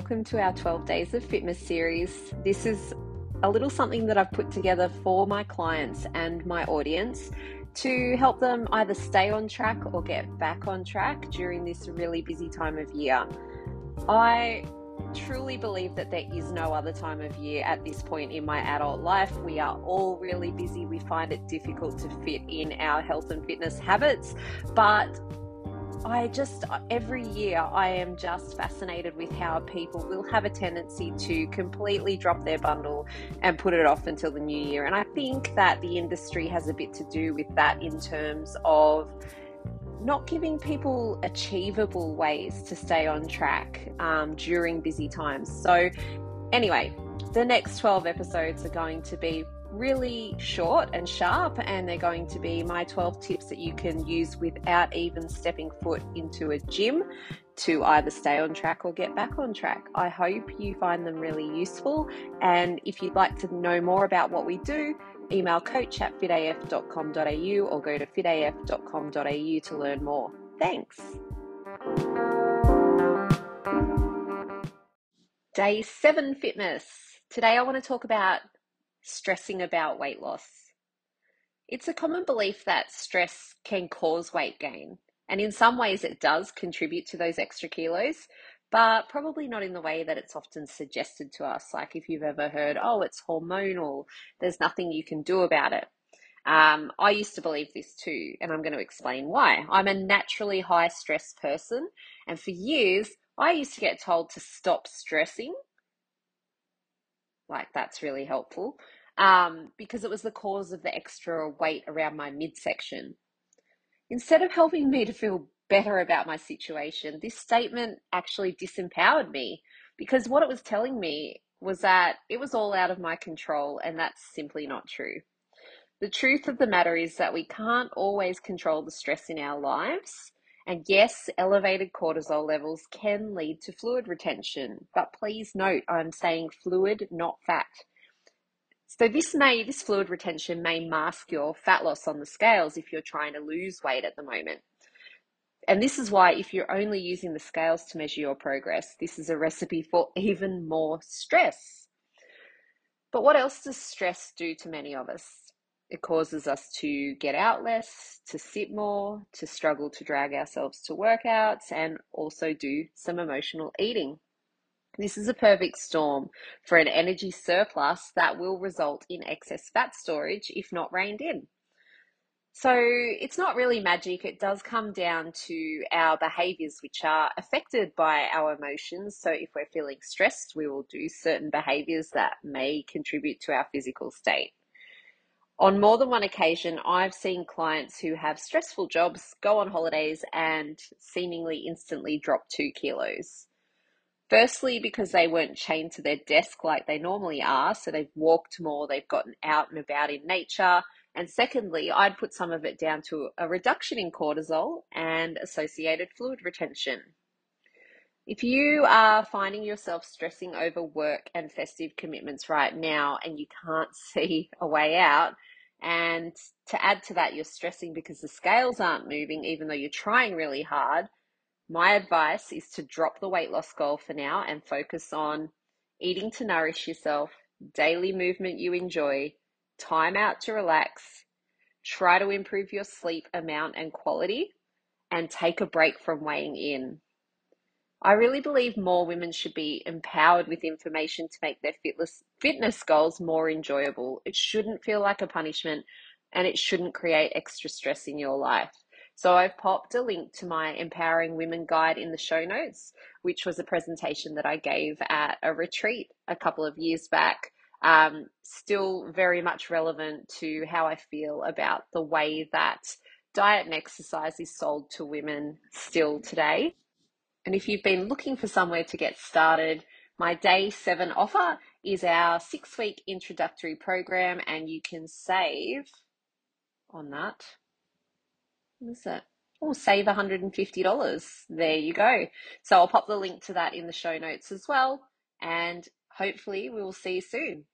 Welcome to our 12 Days of Fitness series. This is a little something that I've put together for my clients and my audience to help them either stay on track or get back on track during this really busy time of year. I truly believe that there is no other time of year at this point in my adult life. We are all really busy. We find it difficult to fit in our health and fitness habits, but I just, every year, I am just fascinated with how people will have a tendency to completely drop their bundle and put it off until the new year. And I think that the industry has a bit to do with that in terms of not giving people achievable ways to stay on track um, during busy times. So, anyway, the next 12 episodes are going to be really short and sharp, and they're going to be my 12 tips that you can use without even stepping foot into a gym to either stay on track or get back on track. I hope you find them really useful. And if you'd like to know more about what we do, email coach at fitaf.com.au or go to fitaf.com.au to learn more. Thanks. Day seven fitness. Today I want to talk about stressing about weight loss. It's a common belief that stress can cause weight gain, and in some ways it does contribute to those extra kilos, but probably not in the way that it's often suggested to us. Like if you've ever heard, oh, it's hormonal, there's nothing you can do about it. Um, I used to believe this too, and I'm going to explain why. I'm a naturally high stress person, and for years I used to get told to stop stressing like that's really helpful um, because it was the cause of the extra weight around my midsection. Instead of helping me to feel better about my situation, this statement actually disempowered me because what it was telling me was that it was all out of my control, and that's simply not true. The truth of the matter is that we can't always control the stress in our lives, and yes, elevated cortisol levels can lead to fluid retention, but please note I'm saying fluid, not fat. So this may this fluid retention may mask your fat loss on the scales if you're trying to lose weight at the moment. And this is why if you're only using the scales to measure your progress, this is a recipe for even more stress. But what else does stress do to many of us? It causes us to get out less, to sit more, to struggle to drag ourselves to workouts, and also do some emotional eating. This is a perfect storm for an energy surplus that will result in excess fat storage if not reined in. So it's not really magic. It does come down to our behaviors, which are affected by our emotions. So if we're feeling stressed, we will do certain behaviors that may contribute to our physical state. On more than one occasion, I've seen clients who have stressful jobs go on holidays and seemingly instantly drop two kilos. Firstly, because they weren't chained to their desk like they normally are, so they've walked more, they've gotten out and about in nature. And secondly, I'd put some of it down to a reduction in cortisol and associated fluid retention. If you are finding yourself stressing over work and festive commitments right now and you can't see a way out, and to add to that, you're stressing because the scales aren't moving, even though you're trying really hard. My advice is to drop the weight loss goal for now and focus on eating to nourish yourself, daily movement you enjoy, time out to relax, try to improve your sleep amount and quality, and take a break from weighing in. I really believe more women should be empowered with information to make their fitness, fitness goals more enjoyable. It shouldn't feel like a punishment and it shouldn't create extra stress in your life. So I've popped a link to my Empowering Women guide in the show notes, which was a presentation that I gave at a retreat a couple of years back. Um, still very much relevant to how I feel about the way that diet and exercise is sold to women still today. And if you've been looking for somewhere to get started, my day seven offer is our six week introductory program, and you can save on that. What is it? Oh, save $150. There you go. So I'll pop the link to that in the show notes as well. And hopefully, we will see you soon.